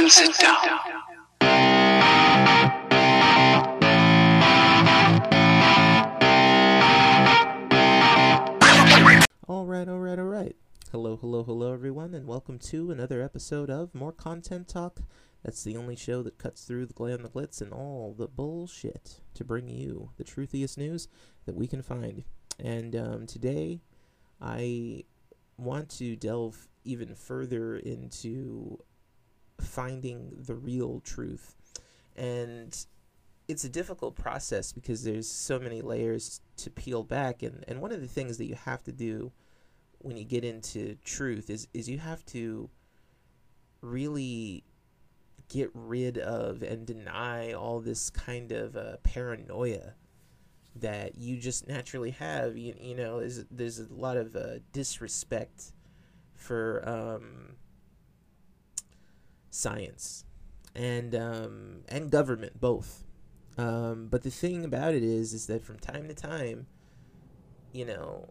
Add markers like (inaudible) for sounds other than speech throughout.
and sit down. All right, all right, all right. Hello, hello, hello, everyone, and welcome to another episode of More Content Talk. That's the only show that cuts through the glam, the glitz, and all the bullshit to bring you the truthiest news that we can find. And um, today, I want to delve even further into finding the real truth. And it's a difficult process because there's so many layers to peel back and, and one of the things that you have to do when you get into truth is, is you have to really get rid of and deny all this kind of uh, paranoia that you just naturally have you, you know there's, there's a lot of uh, disrespect for um, science and um, and government both. Um, but the thing about it is, is that from time to time, you know,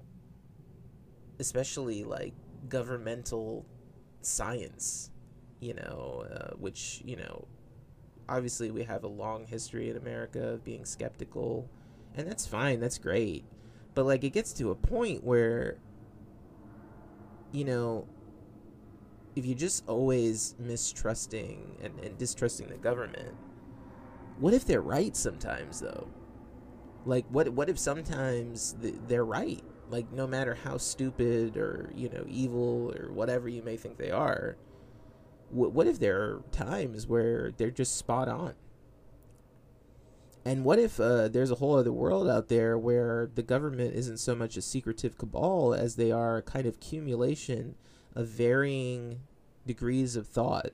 especially like governmental science, you know, uh, which you know, obviously we have a long history in America of being skeptical, and that's fine, that's great, but like it gets to a point where, you know, if you're just always mistrusting and, and distrusting the government what if they're right sometimes though? Like what what if sometimes th- they're right? Like no matter how stupid or you know evil or whatever you may think they are wh- what if there are times where they're just spot on? And what if uh, there's a whole other world out there where the government isn't so much a secretive cabal as they are a kind of accumulation of varying degrees of thought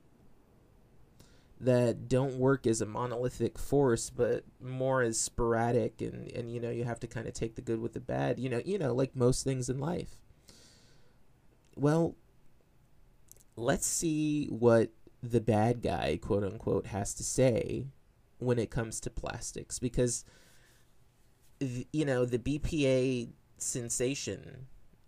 that don't work as a monolithic force but more as sporadic and and you know you have to kind of take the good with the bad you know you know like most things in life. Well let's see what the bad guy quote unquote has to say when it comes to plastics because you know the BPA sensation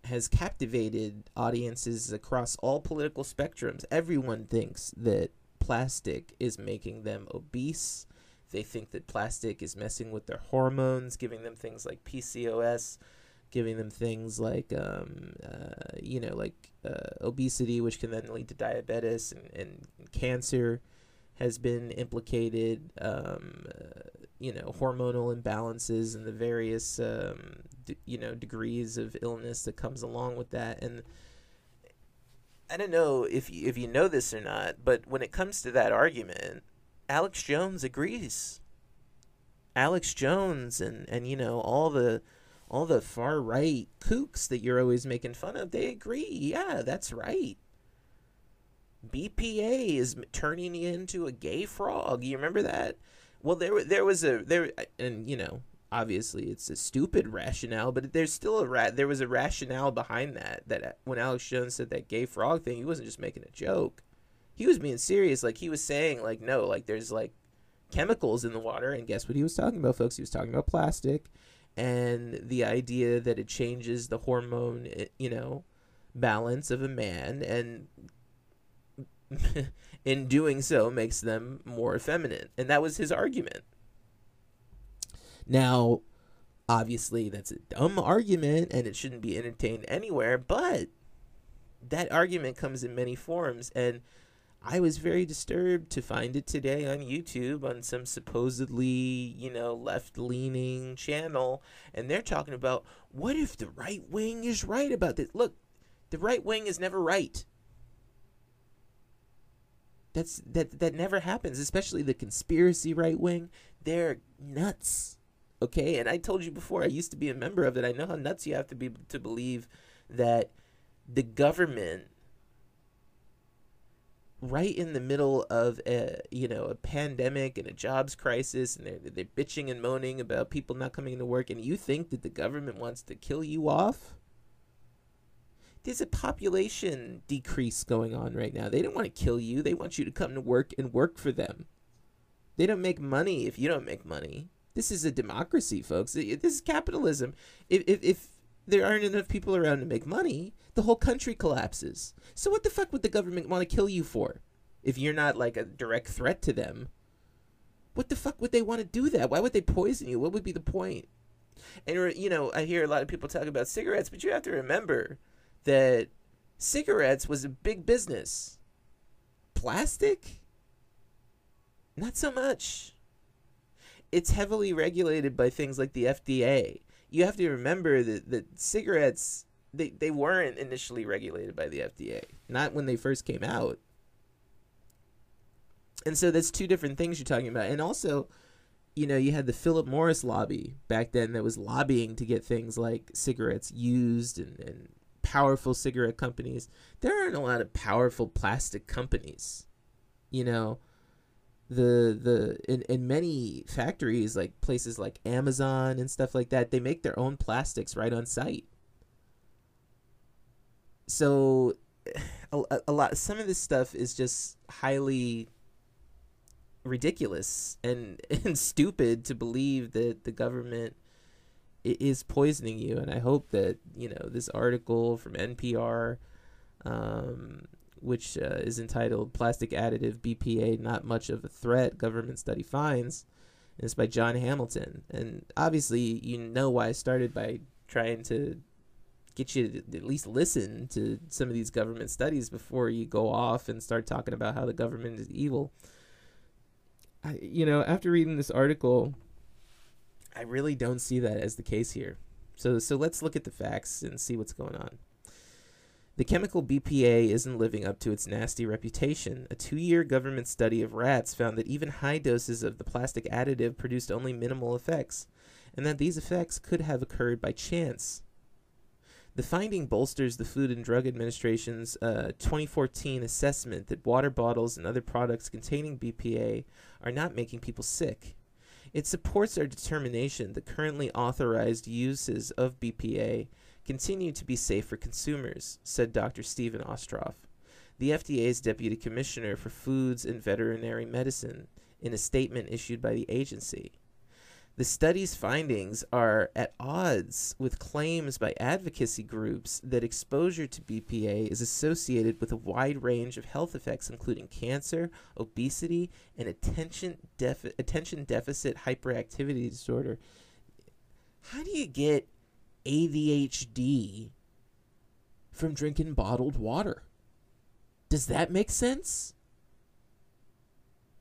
has captivated audiences across all political spectrums everyone thinks that plastic is making them obese. They think that plastic is messing with their hormones, giving them things like PCOS, giving them things like, um, uh, you know, like uh, obesity, which can then lead to diabetes and, and cancer has been implicated. Um, uh, you know, hormonal imbalances and the various, um, d- you know, degrees of illness that comes along with that. And I don't know if you, if you know this or not, but when it comes to that argument, Alex Jones agrees. Alex Jones and and you know all the all the far right kooks that you're always making fun of, they agree. Yeah, that's right. BPA is turning into a gay frog. You remember that? Well, there there was a there and you know obviously it's a stupid rationale, but there's still a rat. There was a rationale behind that. That when Alex Jones said that gay frog thing, he wasn't just making a joke. He was being serious. Like he was saying, like no, like there's like chemicals in the water, and guess what he was talking about, folks? He was talking about plastic, and the idea that it changes the hormone, eh, you know, balance of a man, and (laughs) in doing so makes them more effeminate, and that was his argument. Now, obviously, that's a dumb argument and it shouldn't be entertained anywhere, but that argument comes in many forms. And I was very disturbed to find it today on YouTube on some supposedly, you know, left leaning channel. And they're talking about what if the right wing is right about this? Look, the right wing is never right. That's that that never happens, especially the conspiracy right wing. They're nuts okay? And i told you before i used to be a member of it. I know how nuts you have to be to believe that the government right in the middle of a you know a pandemic and a jobs crisis and they're, they're bitching and moaning about people not coming to work and you think that the government wants to kill you off there's a population decrease going on right now they don't want to kill you they want you to come to work and work for them they don't make money if you don't make money this is a democracy, folks. This is capitalism. If, if, if there aren't enough people around to make money, the whole country collapses. So what the fuck would the government want to kill you for? if you're not like a direct threat to them, what the fuck would they want to do that? Why would they poison you? What would be the point? And you know, I hear a lot of people talk about cigarettes, but you have to remember that cigarettes was a big business. Plastic? Not so much. It's heavily regulated by things like the FDA. You have to remember that, that cigarettes they, they weren't initially regulated by the FDA. Not when they first came out. And so that's two different things you're talking about. And also, you know, you had the Philip Morris lobby back then that was lobbying to get things like cigarettes used and, and powerful cigarette companies. There aren't a lot of powerful plastic companies. You know, the the in, in many factories like places like Amazon and stuff like that, they make their own plastics right on site. So (sighs) a, a lot some of this stuff is just highly ridiculous and (laughs) and stupid to believe that the government is poisoning you and i hope that you know this article from npr um, which uh, is entitled plastic additive bpa not much of a threat government study finds and it's by jon hamilton. And obviously you know why i started by trying to get you to at least listen to some of these government studies before you go off and start talking about how the government is evil. I, you know, after reading this article, I really don't see that as the case here. So, so let's look at the facts and see what's going on. The chemical BPA isn't living up to its nasty reputation. A two year government study of rats found that even high doses of the plastic additive produced only minimal effects, and that these effects could have occurred by chance. The finding bolsters the Food and Drug Administration's uh, 2014 assessment that water bottles and other products containing BPA are not making people sick. It supports our determination that currently authorized uses of BPA continue to be safe for consumers, said Dr. Stephen Ostroff, the FDA's Deputy Commissioner for Foods and Veterinary Medicine, in a statement issued by the agency. The study's findings are at odds with claims by advocacy groups that exposure to BPA is associated with a wide range of health effects, including cancer, obesity, and attention, defi- attention deficit hyperactivity disorder. How do you get ADHD from drinking bottled water? Does that make sense?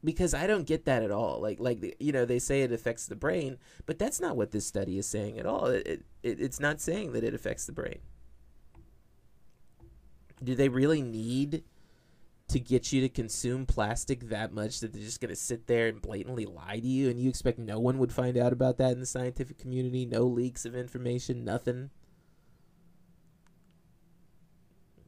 Because I don't get that at all. Like like you know they say it affects the brain, but that's not what this study is saying at all. It, it it's not saying that it affects the brain. Do they really need to get you to consume plastic that much that they're just going to sit there and blatantly lie to you and you expect no one would find out about that in the scientific community, no leaks of information, nothing?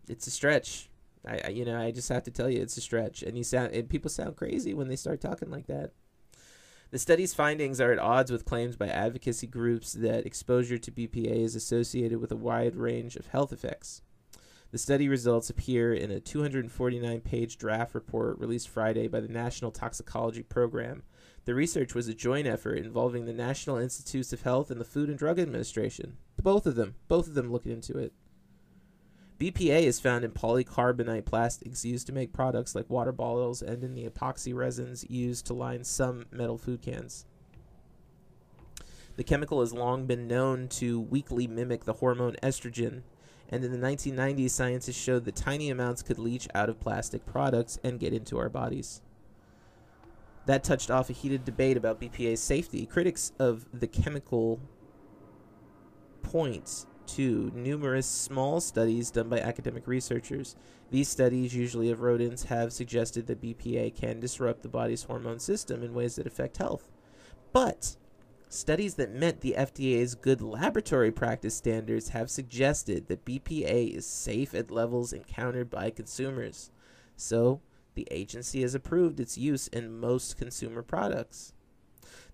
It's a stretch. I, I, you know I just have to tell you it's a stretch, and you sound and people sound crazy when they start talking like that. The study's findings are at odds with claims by advocacy groups that exposure to BPA is associated with a wide range of health effects. The study results appear in a 249 page draft report released Friday by the National Toxicology Program. The research was a joint effort involving the National Institutes of Health and the Food and Drug Administration. Both of them, both of them looked into it. BPA is found in polycarbonate plastics used to make products like water bottles and in the epoxy resins used to line some metal food cans. The chemical has long been known to weakly mimic the hormone estrogen, and in the 1990s, scientists showed that tiny amounts could leach out of plastic products and get into our bodies. That touched off a heated debate about BPA's safety. Critics of the chemical point numerous small studies done by academic researchers. These studies, usually of rodents, have suggested that BPA can disrupt the body's hormone system in ways that affect health. But studies that met the FDA's good laboratory practice standards have suggested that BPA is safe at levels encountered by consumers. So, the agency has approved its use in most consumer products.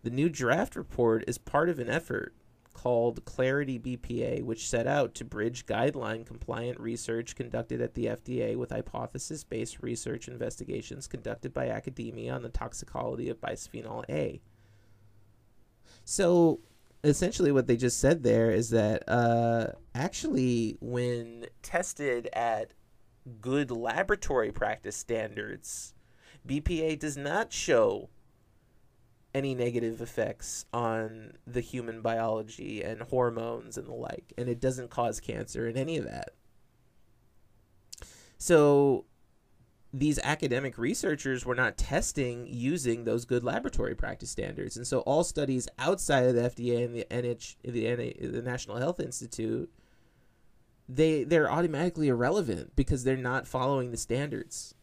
The new draft report is part of an effort called Clarity BPA, which set out to bridge guideline compliant research conducted at the FDA with hypothesis based research investigations conducted by academia on the toxicology of bisphenol A. So, essentially, what they just said there is that uh, actually, when tested at good laboratory practice standards, BPA does not show any negative effects on the human biology and hormones and the like, and it doesn't cause cancer and any of that. So these academic researchers were not testing using those good laboratory practice standards. And so all studies outside of the FDA and the NH the, the National Health Institute they they're automatically irrelevant because they're not following the standards.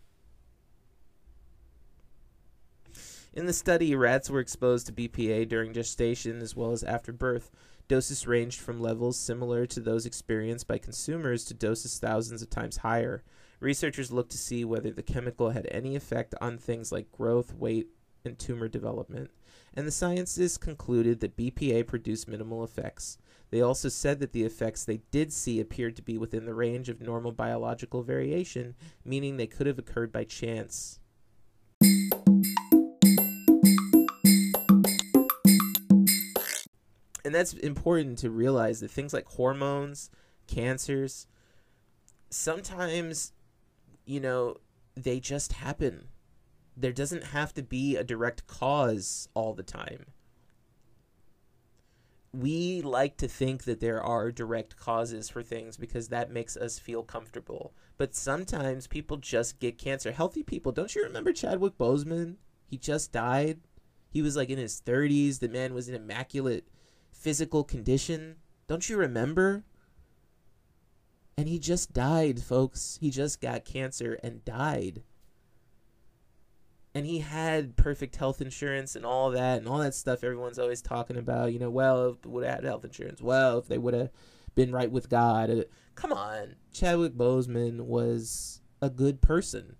In the study, rats were exposed to BPA during gestation as well as after birth. Doses ranged from levels similar to those experienced by consumers to doses thousands of times higher. Researchers looked to see whether the chemical had any effect on things like growth, weight, and tumor development, and the scientists concluded that BPA produced minimal effects. They also said that the effects they did see appeared to be within the range of normal biological variation, meaning they could have occurred by chance. And that's important to realize that things like hormones, cancers, sometimes you know, they just happen. There doesn't have to be a direct cause all the time. We like to think that there are direct causes for things because that makes us feel comfortable. But sometimes people just get cancer. Healthy people, don't you remember Chadwick Boseman? He just died. He was like in his 30s. The man was in immaculate physical condition. Don't you remember? And he just died, folks. He just got cancer and died. And he had perfect health insurance and all that and all that stuff everyone's always talking about. You know, well, would have had health insurance, well, if they would have been right with God. Come on. Chadwick Boseman was a good person.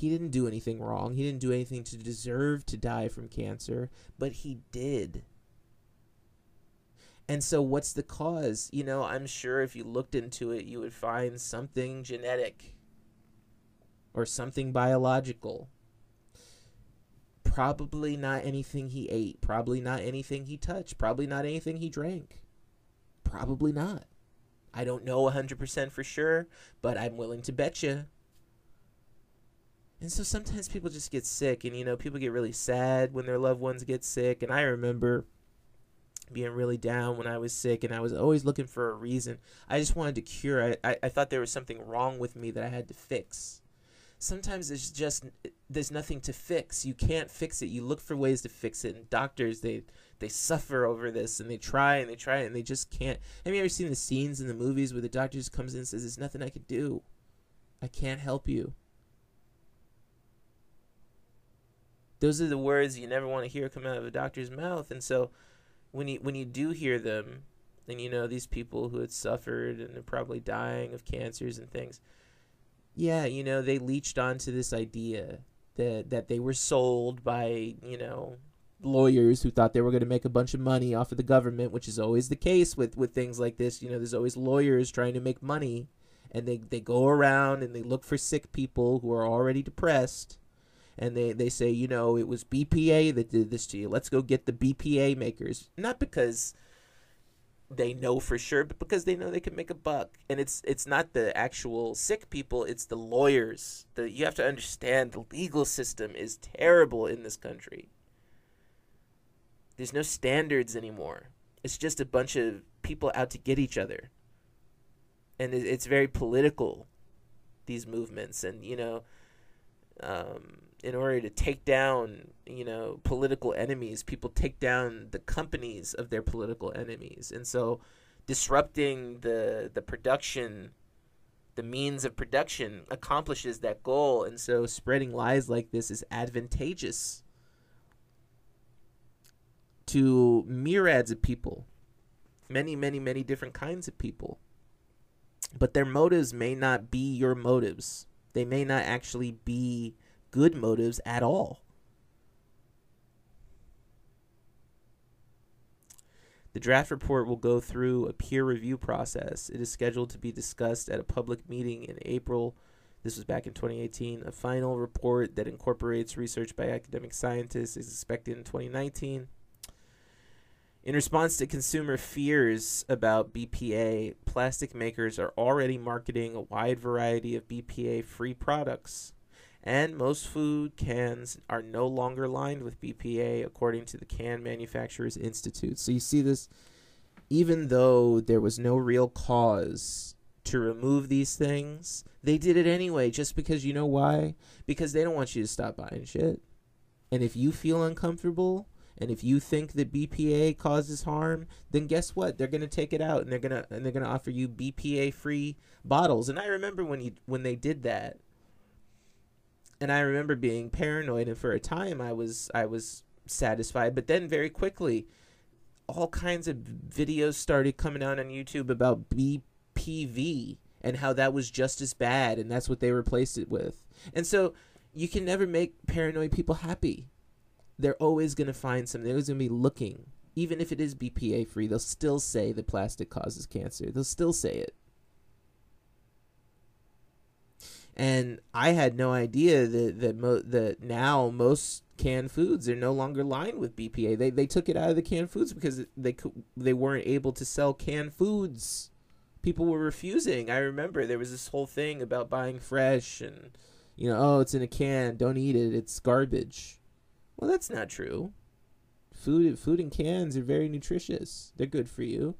He didn't do anything wrong. He didn't do anything to deserve to die from cancer, but he did. And so, what's the cause? You know, I'm sure if you looked into it, you would find something genetic or something biological. Probably not anything he ate. Probably not anything he touched. Probably not anything he drank. Probably not. I don't know 100% for sure, but I'm willing to bet you. And so sometimes people just get sick, and you know, people get really sad when their loved ones get sick. And I remember being really down when I was sick, and I was always looking for a reason. I just wanted to cure. I, I, I thought there was something wrong with me that I had to fix. Sometimes it's just there's nothing to fix. You can't fix it. You look for ways to fix it, and doctors they they suffer over this, and they try and they try and they just can't. Have you ever seen the scenes in the movies where the doctor just comes in and says, "There's nothing I can do. I can't help you." Those are the words you never want to hear come out of a doctor's mouth, and so when you when you do hear them, and you know these people who had suffered and are probably dying of cancers and things, yeah, you know they leached onto this idea that that they were sold by you know lawyers who thought they were going to make a bunch of money off of the government, which is always the case with with things like this. You know, there's always lawyers trying to make money, and they they go around and they look for sick people who are already depressed and they, they say, you know, it was BPA that did this to you. Let's go get the BPA makers. Not because they know for sure, but because they know they can make a buck. And it's it's not the actual sick people, it's the lawyers. The you have to understand the legal system is terrible in this country. There's no standards anymore. It's just a bunch of people out to get each other. And it's very political, these movements. And, you know, um, in order to take down you know political enemies people take down the companies of their political enemies. And so disrupting the the production the means of production accomplishes that goal. And so spreading lies like this is advantageous to myriads of people many many many different kinds of people. But their motives may not be your motives. They may not actually be good motives at all. The draft report will go through a peer review process. It is scheduled to be discussed at a public meeting in April. This was back in 2018. A final report that incorporates research by academic scientists is expected in 2019. In response to consumer fears about BPA, plastic makers are already marketing a wide variety of BPA free products. And most food cans are no longer lined with BPA, according to the Can Manufacturers Institute. So you see this, even though there was no real cause to remove these things, they did it anyway, just because you know why? Because they don't want you to stop buying shit. And if you feel uncomfortable, and if you think that BPA causes harm, then guess what? They're gonna take it out and they're gonna and they're gonna offer you BPA free bottles. And I remember when you when they did that, and I remember being paranoid. And for a time, I was I was satisfied, but then very quickly, all kinds of videos started coming out on YouTube about BPV and how that was just as bad, and that's what they replaced it with. And so you can never make paranoid people happy they're always going to find something. They're always going to be looking. Even if it is BPA free, they'll still say the plastic causes cancer. They'll still say it. And I had no idea that that, mo- that now most canned foods are no longer lined with BPA. They they took it out of the canned foods because they they weren't able to sell canned foods. People were refusing. I remember there was this whole thing about buying fresh and you know, oh, it's in a can, don't eat it, it's garbage. Well, that's not true. Food food in cans are very nutritious. They're good for you.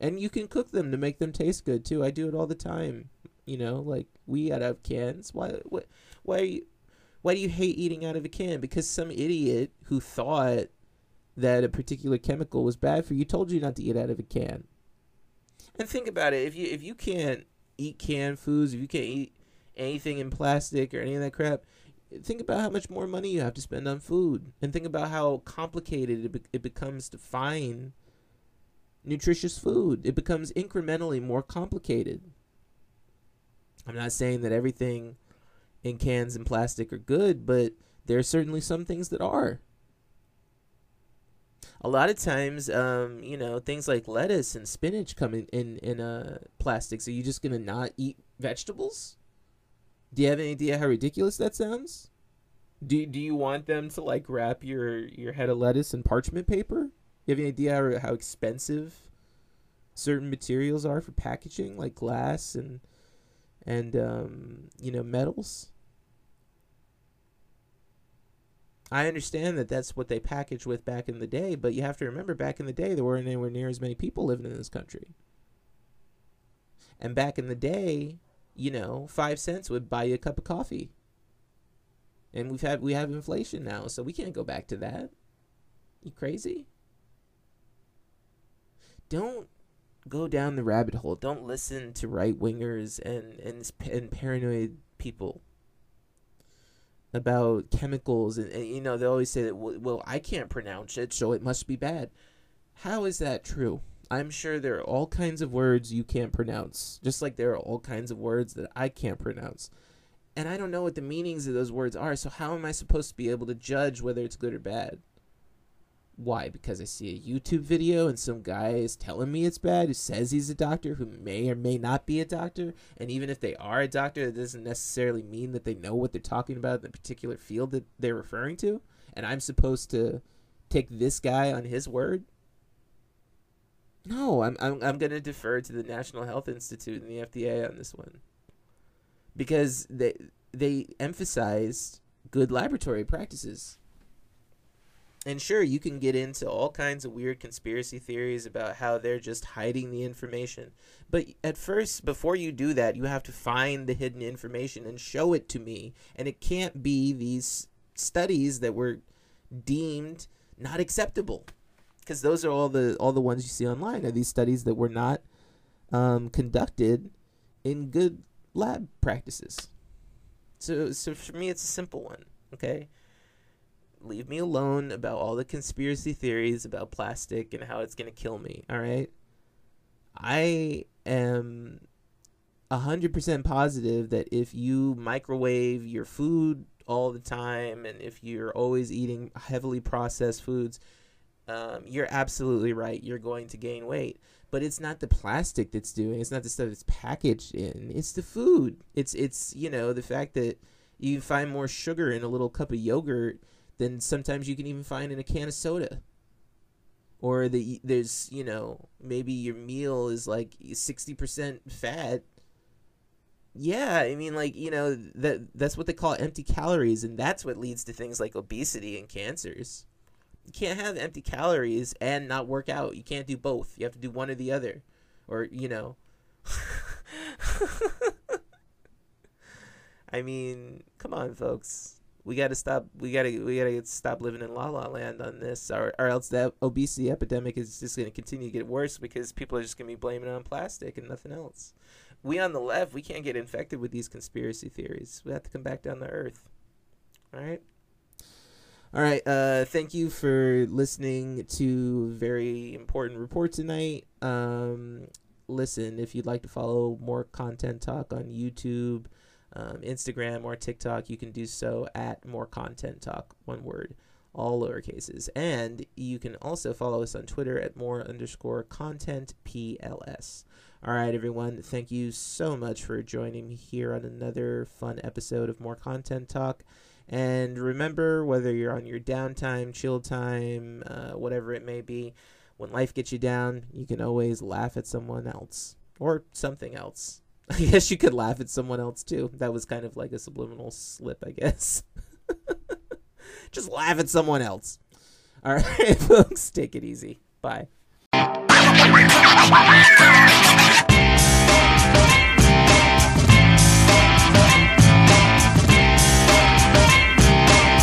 And you can cook them to make them taste good too. I do it all the time. You know, like we out of cans. Why what why why do you hate eating out of a can? Because some idiot who thought that a particular chemical was bad for you told you not to eat out of a can. And think about it, if you if you can't eat canned foods, if you can't eat anything in plastic or any of that crap, think about how much more money you have to spend on food and think about how complicated it, be- it becomes to find nutritious food it becomes incrementally more complicated i'm not saying that everything in cans and plastic are good but there are certainly some things that are a lot of times um, you know things like lettuce and spinach come in in, in uh, plastic so you're just gonna not eat vegetables do you have any idea how ridiculous that sounds? Do do you want them to like wrap your your head of lettuce in parchment paper? You have any idea how, how expensive certain materials are for packaging, like glass and and um, you know metals? I understand that that's what they packaged with back in the day, but you have to remember back in the day there weren't anywhere near as many people living in this country. And back in the day, you know, five cents would buy you a cup of coffee. And we've had we have inflation now, so we can't go back to that. You crazy? Don't go down the rabbit hole. Don't listen to right wingers and, and and paranoid people about chemicals and, and, you know they always say that well, well I can't pronounce it, so it must be bad. How is that true? I'm sure there are all kinds of words you can't pronounce, just like there are all kinds of words that I can't pronounce. And I don't know what the meanings of those words are, so how am I supposed to be able to judge whether it's good or bad? Why? Because I see a YouTube video and some guy is telling me it's bad who says he's a doctor who may or may not be a doctor. And even if they are a doctor, that doesn't necessarily mean that they know what they're talking about in the particular field that they're referring to. And I'm supposed to take this guy on his word? No, I'm I'm I'm gonna defer to the National Health Institute and the FDA on this one. Because they they emphasized good laboratory practices. And sure, you can get into all kinds of weird conspiracy theories about how they're just hiding the information. But at first, before you do that, you have to find the hidden information and show it to me. And it can't be these studies that were deemed not acceptable because those are all the all the ones you see online are these studies that were not um, conducted in good lab practices. So so for me it's a simple one. Okay, leave me alone about all the conspiracy theories about plastic and how it's gonna kill me. All right, I am a hundred percent positive that if you microwave your food all the time and if you're always eating heavily processed foods um, you're absolutely right. You're going to gain weight, but it's not the plastic that's doing. It's not the stuff that's packaged in. It's the food. It's it's you know the fact that you find more sugar in a little cup of yogurt than sometimes you can even find in a can of soda. or the there's you know maybe your meal is like 60% fat. Yeah i mean like you know that that's what they call empty calories and that's what leads to things like obesity and cancers. You can't have empty calories and not work out. You can't do both. You have to do one or the other. Or you know. (laughs) I mean come on folks we got to stop. We got to we got to stop living in la la land on this, or or else that obesity epidemic is just going to continue to get worse because people are just going to be blaming it on plastic and nothing else. We on the left, we can't get infected with these conspiracy theories. We have to come back down to earth. All right. All right. Uh, thank you for listening to very important report tonight. Um, listen, if you'd like to follow more content talk on YouTube um, Instagram or TikTok, you can do so at More Content Talk, one word, all lower cases. And you can also follow us on Twitter at More underscore Content PLS. All right, everyone, thank you so much for joining me here on another fun episode of More Content Talk. And remember, whether you're on your downtime, chill time, uh, whatever it may be, when life gets you down, you can always laugh at someone else or something else. I guess you could laugh at someone else too. That was kind of like a subliminal slip, I guess. (laughs) Just laugh at someone else. All right, (laughs) folks, take it easy. Bye.